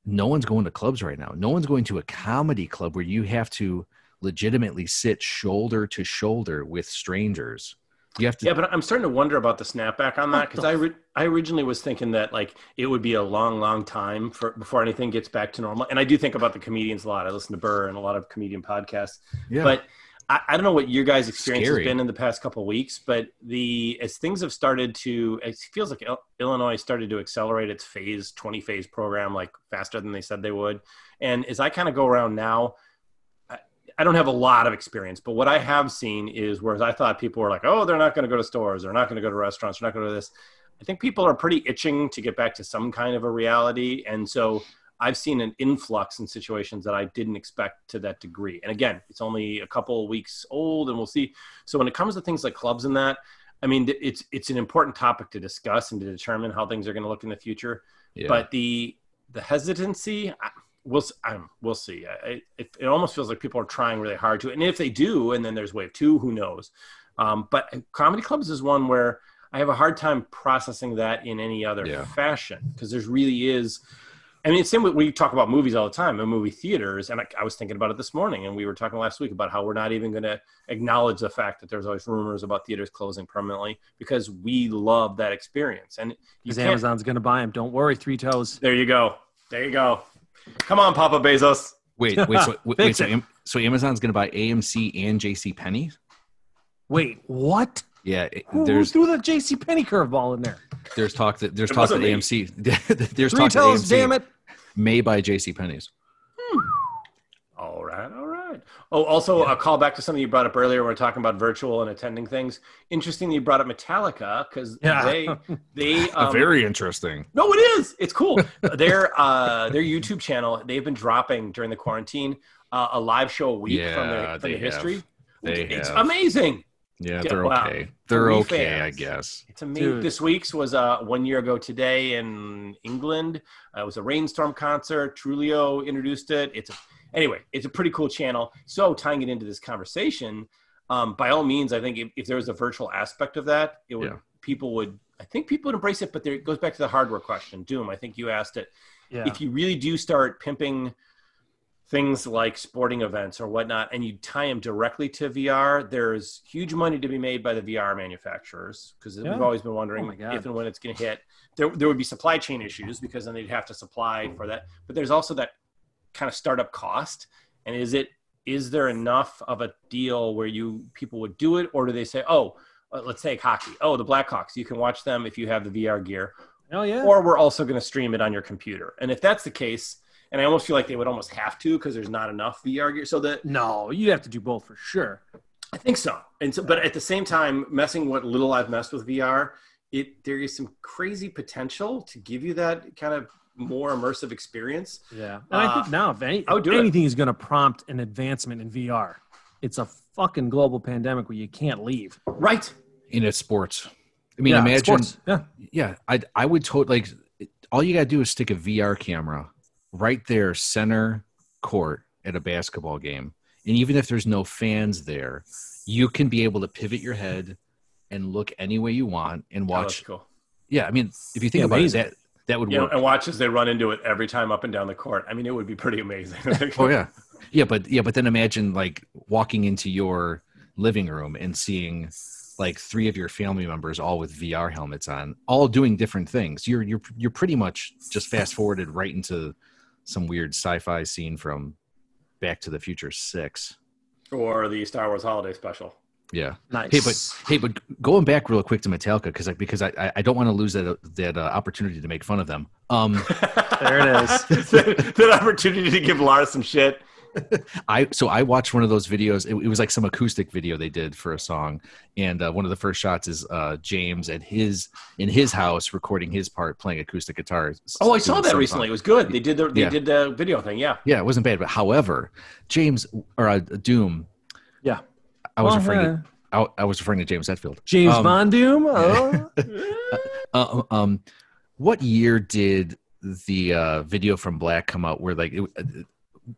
No one's going to clubs right now. No one's going to a comedy club where you have to legitimately sit shoulder to shoulder with strangers. You have to Yeah, but I'm starting to wonder about the snapback on that because I re- I originally was thinking that like it would be a long, long time for before anything gets back to normal. And I do think about the comedians a lot. I listen to Burr and a lot of comedian podcasts. yeah. But I, I don't know what your guys' experience Scary. has been in the past couple of weeks, but the as things have started to, it feels like Il- Illinois started to accelerate its phase 20 phase program like faster than they said they would. And as I kind of go around now, I, don't have a lot of experience, but what I have seen is whereas I thought people were like, oh, they're not going to go to stores, they're not going to go to restaurants, they're not going to this. I think people are pretty itching to get back to some kind of a reality, and so I've seen an influx in situations that I didn't expect to that degree. And again, it's only a couple weeks old, and we'll see. So when it comes to things like clubs and that, I mean, it's it's an important topic to discuss and to determine how things are going to look in the future. yeah. But the the hesitancy, I, we'll um, we'll see. I, it, it almost feels like people are trying really hard to, and if they do, and then there's wave two, who knows? Um, but comedy clubs is one where I have a hard time processing that in any other Yeah. fashion because there's really is. I mean, it's same with we talk about movies all the time and movie theaters, and I, I was thinking about it this morning, and we were talking last week about how we're not even going to acknowledge the fact that there's always rumors about theaters closing permanently because we love that experience, and Because. Amazon's going to buy them. Don't worry, three toes. There you go. There you go. Come on, Papa Bezos. Wait, wait, so, wait, Fix so, so Amazon's going to buy AMC and JC Penney? Wait, what? Yeah, it- Who, who threw the JC Penney curveball in there? there's talk that there's It talk that. AMC there's Three talk that AMC damn it. may buy JC Penney's. All right, all right. Oh, also a call back to something you brought up earlier. when We are talking about virtual and attending things. Interesting that you brought up Metallica because Yeah. they they um, Very interesting. no, it is. It's cool. their uh, their YouTube channel. They've been dropping during the quarantine uh, a live show a week from their from they the history. They it's have. amazing. Yeah, Yeah, they're wow. okay. They're Three okay, I guess. It's amazing. Dude. This week's was uh, one year ago today in England. Uh, it was a rainstorm concert. Trujillo introduced it. It's a, anyway, it's a pretty cool channel. So tying it into this conversation, um, by all means, I think if, if there was a virtual aspect of that, it would Yeah. people would. I think people would embrace it. But there it goes back to the hardware question. Doom. I think you asked it. Yeah. If you really do start pimping things like sporting events or whatnot, and you tie them directly to VR, there's huge money to be made by the VR manufacturers because Yeah. we've always been wondering Oh if and when it's going to hit. There, there would be supply chain issues because then they'd have to supply for that. But there's also that kind of startup cost. And is it is there enough of a deal where you people would do it, or do they say, oh, let's take hockey. Oh, the Blackhawks. You can watch them if you have the VR gear Hell yeah. or we're also going to stream it on your computer. And if that's the case, and I almost feel like they would almost have to because there's not enough VR gear. So that no, you have to do both for sure. I think so. And so, but at the same time, messing what little I've messed with VR, it there is some crazy potential to give you that kind of more immersive experience. Yeah. And I Uh, think now, if, any, I would do anything is going to prompt an advancement in VR, it's a fucking global pandemic where you can't leave. Right. In it's sports. I mean, Yeah, imagine. sports. Yeah. Yeah, I I would totally like. All you gotta do is stick a VR camera right there, center court at a basketball game, and even if there's no fans there, you can be able to pivot your head and look any way you want and Oh, that's watch. cool. Yeah, I mean, if you think Yeah, about amazing. it, that that would know, work. and watch as they run into it every time up and down the court. I mean, it would be pretty amazing. Oh yeah, yeah, but yeah, but then imagine like walking into your living room and seeing like three of your family members all with VR helmets on, all doing different things. You're you're you're pretty much just fast forwarded right into some weird sci-fi scene from Back to the Future Six. or the Star Wars Holiday Special. Yeah. Nice. Hey, but hey, but going back real quick to Metallica because I, because I I- don't want to lose that that uh, opportunity to make fun of them. Um, There it is. that, that opportunity to give Lars some shit. I so I watched one of those videos. It, it was like some acoustic video they did for a song, and uh, one of the first shots is uh, James at his in his house recording his part playing acoustic guitar. Oh, I saw that recently. It was good. They did the they Yeah. did the video thing. Yeah. Yeah, it wasn't bad. But however, James or uh, Doom, Yeah. I was Well, referring yeah. to I, I was referring to James Hetfield. James Um, Von Doom. Oh. Uh, um, what year did the uh, video from Black come out? Where like, it, uh,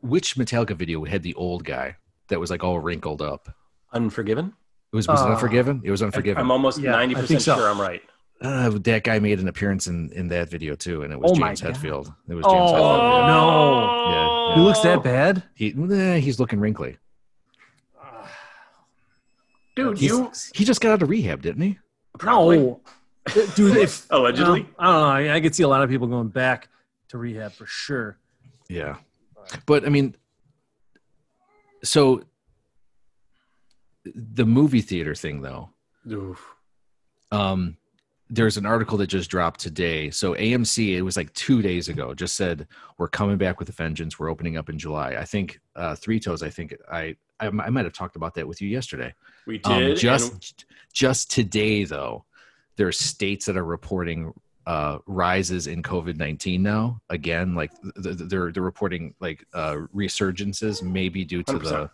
which Metallica video had the old guy that was like all wrinkled up? Unforgiven. It was was it Uh, Unforgiven? It was Unforgiven. I'm almost ninety I think percent so. sure I'm right. Uh, that guy made an appearance in, in that video too, and it was Oh James God. Hetfield. It was James Oh, Hetfield. Yeah. no. Yeah, He looks that bad? He, eh, he's looking wrinkly. Dude. He's- You He just got out of rehab, didn't he? probably No. Dude, if allegedly. No, I don't know. I, I could see a lot of people going back to rehab for sure. Yeah, but I mean, so the movie theater thing, though. Oof. um there's an article that just dropped today. So amc it was like two days ago just said we're coming back with a vengeance. We're opening up in july. I think uh three toes i think i i, I might have talked about that with you yesterday. We um, did just and just today though there are states that are reporting uh rises in covid-19 now. Again like th- th- they're they're reporting like uh resurgences maybe due to the 100%.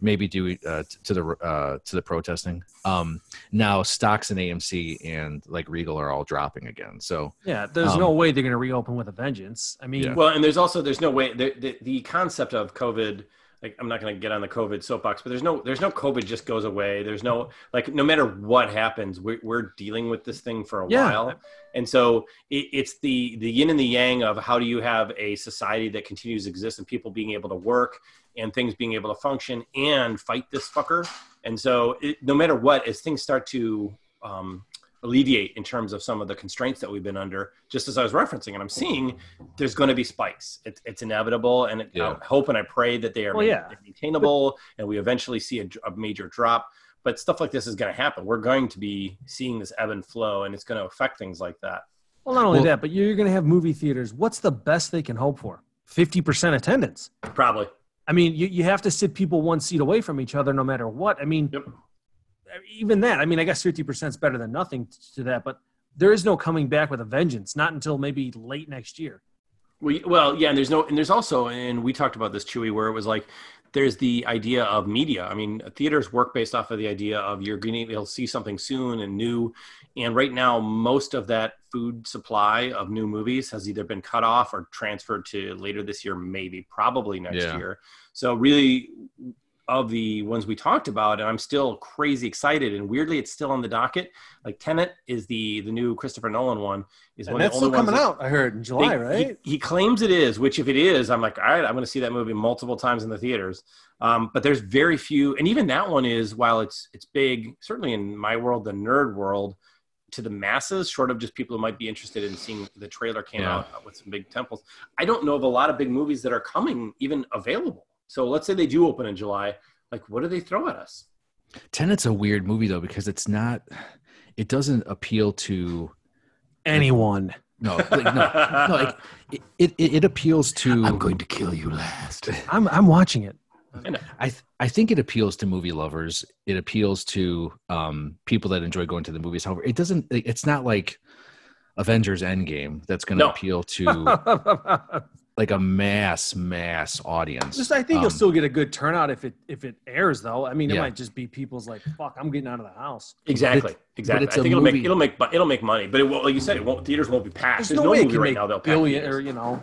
Maybe due uh, to the uh, to the protesting. Um, now stocks in AMC and like Regal are all dropping again. So Yeah, there's Um, no way they're going to reopen with a vengeance. I mean, Yeah. Well, and there's also there's no way the the, the concept of COVID. Like I'm not going to get on the COVID soapbox, but there's no there's no COVID just goes away. There's no like no matter what happens, we're, we're dealing with this thing for a Yeah. while, and so it, it's the the yin and the yang of how do you have a society that continues to exist and people being able to work and things being able to function and fight this fucker. And so it, no matter what, as things start to um, alleviate in terms of some of the constraints that we've been under, just as I was referencing, and I'm seeing there's going to be spikes. It's, it's inevitable, and it, Yeah. I hope and I pray that they are Well, yeah. maintainable, and we eventually see a, a major drop. But stuff like this is going to happen. We're going to be seeing this ebb and flow, and it's going to affect things like that. well, not only Well- that, but you're going to have movie theaters. What's the best they can hope for? 50% attendance. Probably. I mean, you, you have to sit people one seat away from each other no matter what. I mean, Yep. even that, I mean, I guess 50% is better than nothing to that, but there is no coming back with a vengeance, not until maybe late next year. We, well, yeah, and there's no, and there's also, and we talked about this, Chewy, where it was like, there's the idea of media. I mean, theaters work based off of the idea of you're going to be able to see something soon and new. And right now, most of that food supply of new movies has either been cut off or transferred to later this year, maybe, probably next Yeah. year. So, really, of the ones we talked about, and I'm still crazy excited. And weirdly, it's still on the docket. Like Tenet is the the new Christopher Nolan one. Is And one of that's the still only ones coming that- out, I heard, in July, they- right? He, he claims it is, which if it is, I'm like, all right, I'm going to see that movie multiple times in the theaters. Um, but there's very few, and even that one is, while it's it's big, certainly in my world, the nerd world, to the masses, short of just people who might be interested in seeing the trailer came Yeah. out with some big temples. I don't know of a lot of big movies that are coming even available. So let's say they do open in July. Like, what do they throw at us? Tenet's a weird movie though because it's not. It doesn't appeal to Anyone. no, like, no, no. Like, it, it it appeals to. I'm going to kill you last. I'm, I'm watching it. I th- I think it appeals to movie lovers. It appeals to um, people that enjoy going to the movies. However, it doesn't. It's not like Avengers Endgame that's going to No. appeal to like a mass mass audience. Just, I think you'll Um, still get a good turnout if it if it airs, though. I mean, it Yeah. might just be people's like, "Fuck, I'm getting out of the house." Exactly, exactly. it's I a think it'll make it'll make bu- it'll make money, but it won't, like you said, it won't. Theaters won't be packed. There's, There's, no, no, way movie right now they'll pack billion theaters. or you know,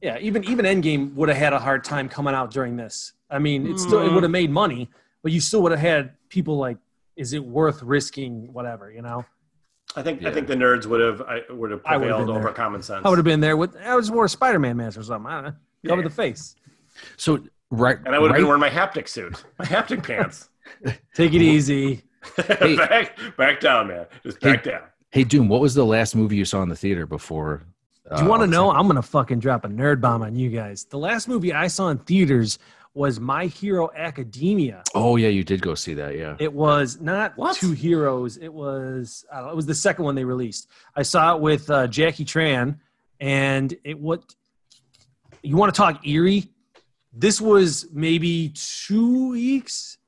yeah. Even even Endgame would have had a hard time coming out during this. I mean, it still it Mm. would have made money, but you still would have had people like, "Is it worth risking whatever?" You know, I think I think the nerds would have I would have I would've prevailed been over there. common sense. I would have been there with I was wore a Spider-Man mask or something. I don't know, cover Yeah. the face. so right, and I would have right, been wearing my haptic suit, my haptic pants. Take it easy. back, back down, man. Just back down. Hey, Doom, what was the last movie you saw in the theater before? Do you uh, want to know? happened? I'm gonna fucking drop a nerd bomb on you guys. The last movie I saw in theaters was My Hero Academia. Oh yeah, you did go see that. Yeah. It was not What? two heroes. It was I know, it was the second one they released. I saw it with uh, Jackie Tran, and it what you want to talk eerie? This was maybe two weeks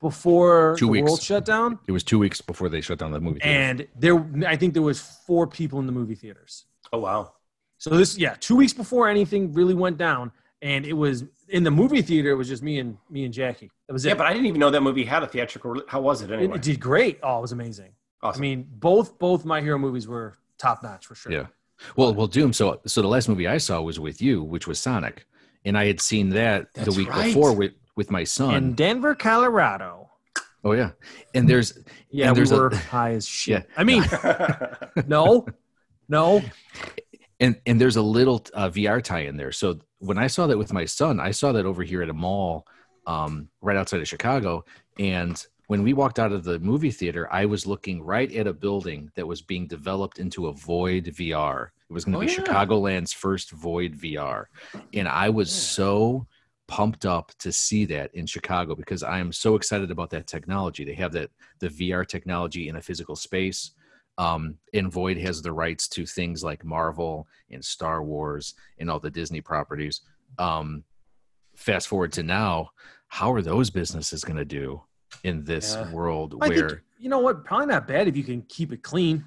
before Two the weeks. world shut down, It was two weeks before they shut down the movie. theater. and there I think there was four people in the movie theaters. Oh wow. So this, yeah, two weeks before anything really went down, and it was in the movie theater. It was just me and me and Jackie. That was it. Yeah, but I didn't even know that movie had a theatrical. How was it it, anyway? it did great. Oh, it was amazing. awesome. I mean, both both my hero movies were top notch for sure. Yeah. Well, well, Doom. So, so the last movie I saw was with you, which was Sonic, and I had seen that That's the week right. before with with my son. In Denver, Colorado. oh yeah, and there's Yeah, And we there's a- high as shit. Yeah. I mean, no, no. and and there's a little uh, VR tie in there. So when I saw that with my son, I saw that over here at a mall, um, right outside of Chicago. And when we walked out of the movie theater, I was looking right at a building that was being developed into a Void VR. It was going to Oh, be yeah. Chicagoland's first Void VR, and I was Yeah. so pumped up to see that in Chicago because I am so excited about that technology. They have that the VR technology in a physical space. Um, and Void has the rights to things like Marvel and Star Wars and all the Disney properties. Um, fast forward to now, how are those businesses going to do in this Yeah. world I where think you know what? Probably not bad if you can keep it clean.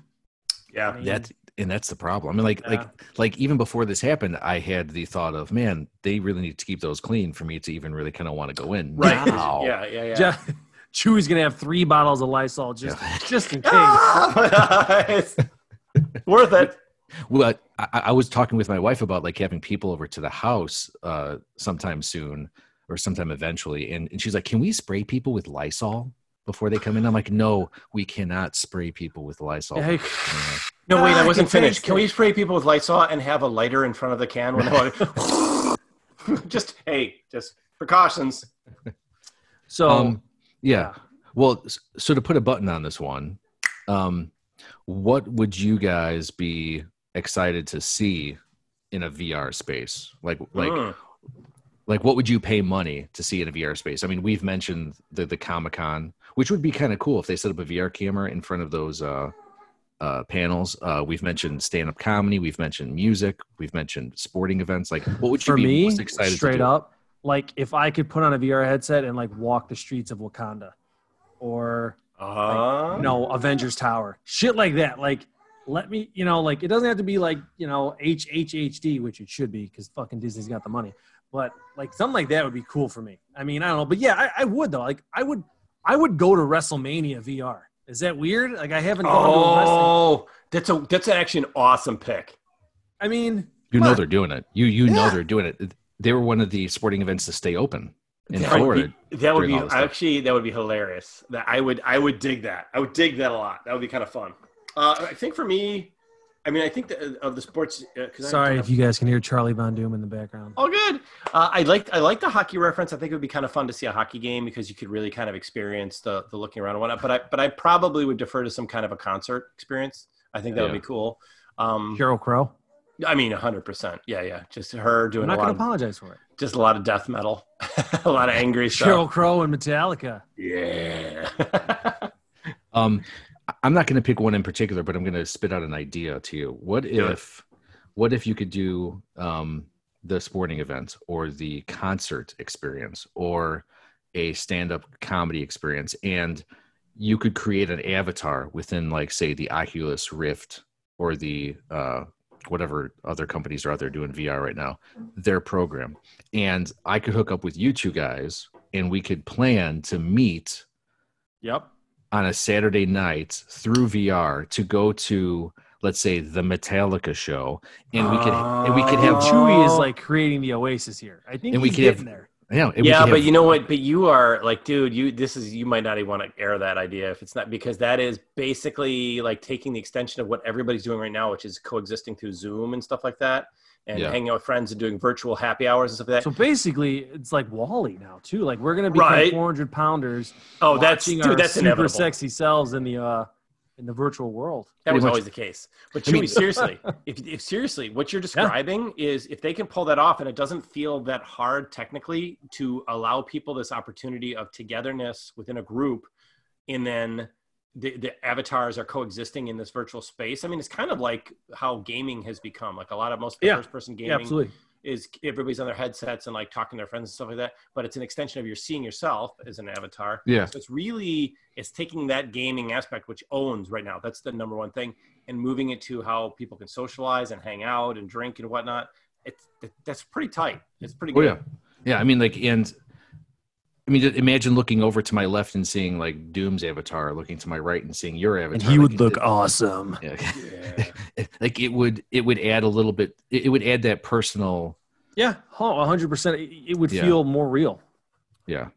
yeah. I mean, that and that's the problem. I mean, like, Yeah. like, like even before this happened, I had the thought of, man, they really need to keep those clean for me to even really kind of want to go in. Right. Now, Yeah, yeah, yeah. Je- Chewy's gonna have three bottles of Lysol just just in case. Ah, it's worth it. Well, I, I was talking with my wife about like having people over to the house uh, sometime soon or sometime eventually, and, and she's like, "Can we spray people with Lysol before they come in?" I'm like, "No, we cannot spray people with Lysol." Hey, Yeah. No, wait, Ah, I I wasn't can finished. Can we spray people with Lysol and have a lighter in front of the can when they Just hey, just precautions. so um, yeah. Well, so to put a button on this one, um, what would you guys be excited to see in a VR space? Like, like, Mm. like, what would you pay money to see in a VR space? I mean, we've mentioned the the Comic Con, which would be kind of cool if they set up a VR camera in front of those uh, uh, panels. Uh, we've mentioned stand up comedy. We've mentioned music. We've mentioned sporting events. Like, what would you for be me, most excited straight to do? up, like if I could put on a VR headset and like walk the streets of Wakanda, or Uh, you know Avengers Tower, shit like that. Like let me, you know, like it doesn't have to be like you know HHHD, which it should be because fucking Disney's got the money. But like something like that would be cool for me. I mean, I don't know, but yeah, I, I would though. Like I would, I would go to WrestleMania VR. Is that weird? Like I haven't gone to a. Oh, that's a that's actually an awesome pick. I mean, You come know on. they're doing it. You you know they're doing it. They were one of the sporting events to stay open in That would Florida. be, that would be all this stuff. actually that would be hilarious. That I would I would dig that. I would dig that a lot. That would be kind of fun. Uh, I think for me, I mean, I think that of the sports. Uh, 'cause I sorry if you guys can hear Charlie Von Doom in the background. All good. Uh, I like I like the hockey reference. I think it would be kind of fun to see a hockey game because you could really kind of experience the the looking around and whatnot. But I but I probably would defer to some kind of a concert experience. I think that Yeah. would be cool. Um, Sheryl Crow. I mean, hundred percent. Yeah, yeah. Just her I'm doing a not lot going to of apologize for it. just a lot of death metal, a lot of angry stuff. Sheryl Crow and Metallica. Yeah. Um, I- I'm not going to pick one in particular, but I'm going to spit out an idea to you. What Do it. if, what if you could do um, the sporting event or the concert experience or a stand-up comedy experience, and you could create an avatar within, like, say, the Oculus Rift or the uh, whatever other companies are out there doing VR right now, their program, and I could hook up with you two guys, and we could plan to meet Yep. on a Saturday night through VR to go to let's say the Metallica show and we could and we could have Oh. Chewy is like creating the oasis here. I think And we he's could have- getting there. Yeah and we yeah, but have- you know what? But you are like, dude, you this is you might not even want to air that idea if it's not because that is basically like taking the extension of what everybody's doing right now, which is coexisting through Zoom and stuff like that, and Yeah. hanging out with friends and doing virtual happy hours and stuff like that. So basically, it's like WALL-E now too. Like we're gonna become Right. 400 pounders. oh, that's dude, that's super inevitable. sexy selves in the uh in the virtual world. That was much. always the case. But I mean- seriously, if, if seriously, what you're describing is if they can pull that off and it doesn't feel that hard technically to allow people this opportunity of togetherness within a group, and then the, the avatars are coexisting in this virtual space. I mean, it's kind of like how gaming has become. Like a lot of most Yeah. first person Yeah, gaming absolutely. Is everybody's on their headsets and like talking to their friends and stuff like that. But it's an extension of your seeing yourself as an avatar. yeah So it's really it's taking that gaming aspect, which owns right now. That's the number one thing, and moving it to how people can socialize and hang out and drink and whatnot. It's that's pretty tight. It's pretty oh, good oh yeah yeah I mean like and I mean imagine looking over to my left and seeing like Doom's avatar looking to my right and seeing your avatar And he would like, look it- awesome. yeah. Yeah. like it would it would add a little bit it it would add that personal Yeah, oh, 100. percent It would Yeah. feel more real. yeah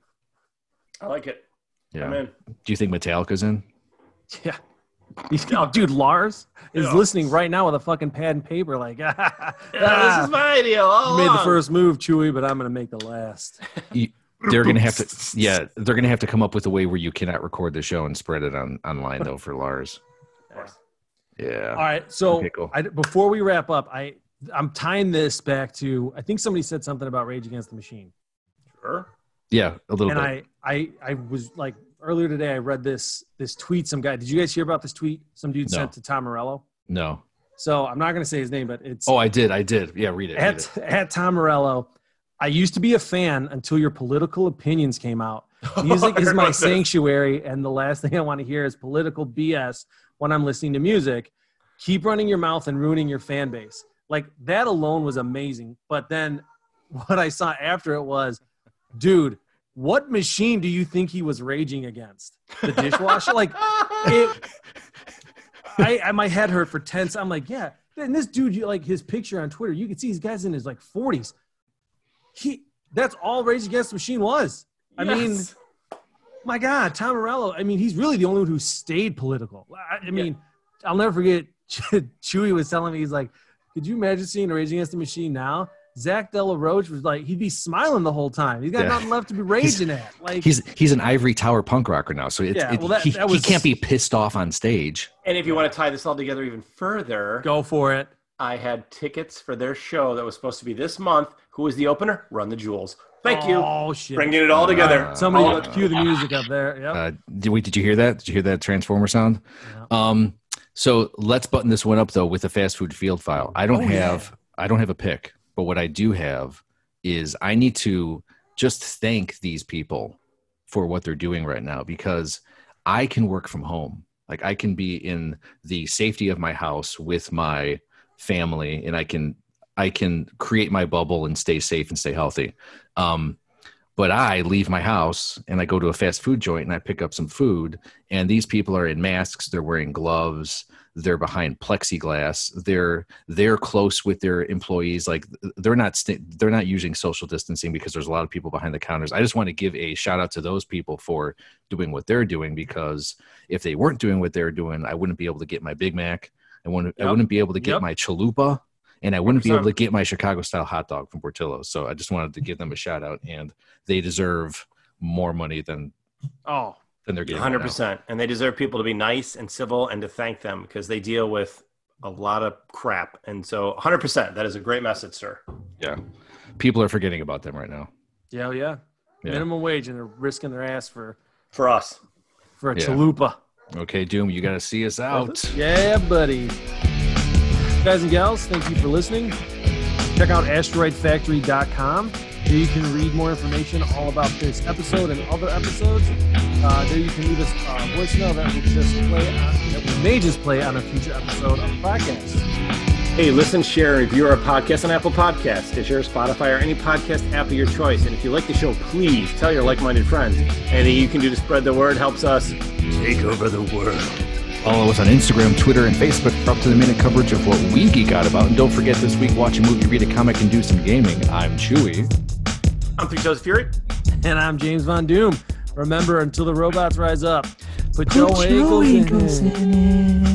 I like it. yeah I'm in. do you think Metallica's in Yeah. He's- oh, dude, Lars is Yeah. listening right now with a fucking pad and paper. Like, Yeah, this is my idea. All you made the first move, Chewy, but I'm gonna make the last. They're gonna have to yeah they're gonna have to come up with a way where you cannot record the show and spread it on online though for lars yeah All right, so Okay, cool. I, before we wrap up, I I'm tying this back to I think somebody said something about Rage Against the Machine, Sure. yeah a little and bit I I I was like earlier today I read this this tweet some guy. Did you guys hear about this tweet? Some dude No. sent to Tom Morello. no So I'm not gonna say his name, but it's oh i did i did yeah read it, read it. at at Tom Morello. I used to be a fan until your political opinions came out. Oh, music is my sanctuary, and the last thing I want to hear is political BS when I'm listening to music. keep running your mouth and ruining your fan base. Like that alone was amazing. But then what I saw after it was, dude, what machine do you think he was raging against? The dishwasher? like it I, I my head hurt for tense. I'm like, yeah. And this dude, you like his picture on Twitter, you can see these guys in his like 40s. He that's all Rage Against the Machine was. I yes. mean, my God, Tom Morello. I mean, he's really the only one who stayed political. I, I mean, yeah. I'll never forget. Chewy was telling me he's like, could you imagine seeing Rage Against the Machine now? Zack de la Rocha was like, he'd be smiling the whole time. He's got yeah. nothing left to be raging he's, at. Like he's he's an ivory tower punk rocker now, so it's, yeah, well, that, he, that was, he can't be pissed off on stage. And if you want to tie this all together even further, go for it. I had tickets for their show that was supposed to be this month. Who was the opener? Run the Jewels. Thank you. Oh shit! Bringing it all together. Uh, Somebody all cue the music up there. Yeah. Uh, did we? Did you hear that? Did you hear that transformer sound? Yeah. Um. So let's button this one up though with a fast food field file. I don't oh, have. Yeah. I don't have a pick, but what I do have is I need to just thank these people for what they're doing right now because I can work from home. Like I can be in the safety of my house with my family and I can I can create my bubble and stay safe and stay healthy. Um, but I leave my house and I go to a fast food joint and I pick up some food, and these people are in masks, they're wearing gloves, they're behind plexiglass, they're they're close with their employees, like they're not they st- they're not using social distancing because there's a lot of people behind the counters. I just want to give a shout out to those people for doing what they're doing because if they weren't doing what they're doing, I wouldn't be able to get my Big Mac. I wouldn't yep. I wouldn't be able to get yep. my chalupa and I wouldn't 100%. be able to get my Chicago style hot dog from Portillo's. So I just wanted to give them a shout out, and they deserve more money than oh than they're getting. Hundred percent, and they deserve people to be nice and civil and to thank them because they deal with a lot of crap. And so, hundred percent, that is a great message, sir. Yeah, people are forgetting about them right now. Yeah, oh, yeah, yeah. minimum wage, and they're risking their ass for for us for a yeah. chalupa. Okay, Doom, you got to see us out. Yeah, buddy. Guys and gals, thank you for listening. Check out asteroidfactory.com. There you can read more information all about this episode and other episodes. Uh, there you can leave us a voicemail that will just play on, that we may just play on a future episode of the podcast. Hey, listen, share, review our podcast on Apple Podcasts, Stitcher, Spotify, or any podcast app of your choice. And if you like the show, please tell your like-minded friends. Anything you can do to spread the word helps us take over the world. Follow us on Instagram, Twitter, and Facebook for up to the minute coverage of what we geek out about. And don't forget this week, watch a movie, read a comic, and do some gaming. I'm Chewy. I'm Three Toes Fury. And I'm James Von Doom. Remember, until the robots rise up, put, put your, your ankles, in, it. in it.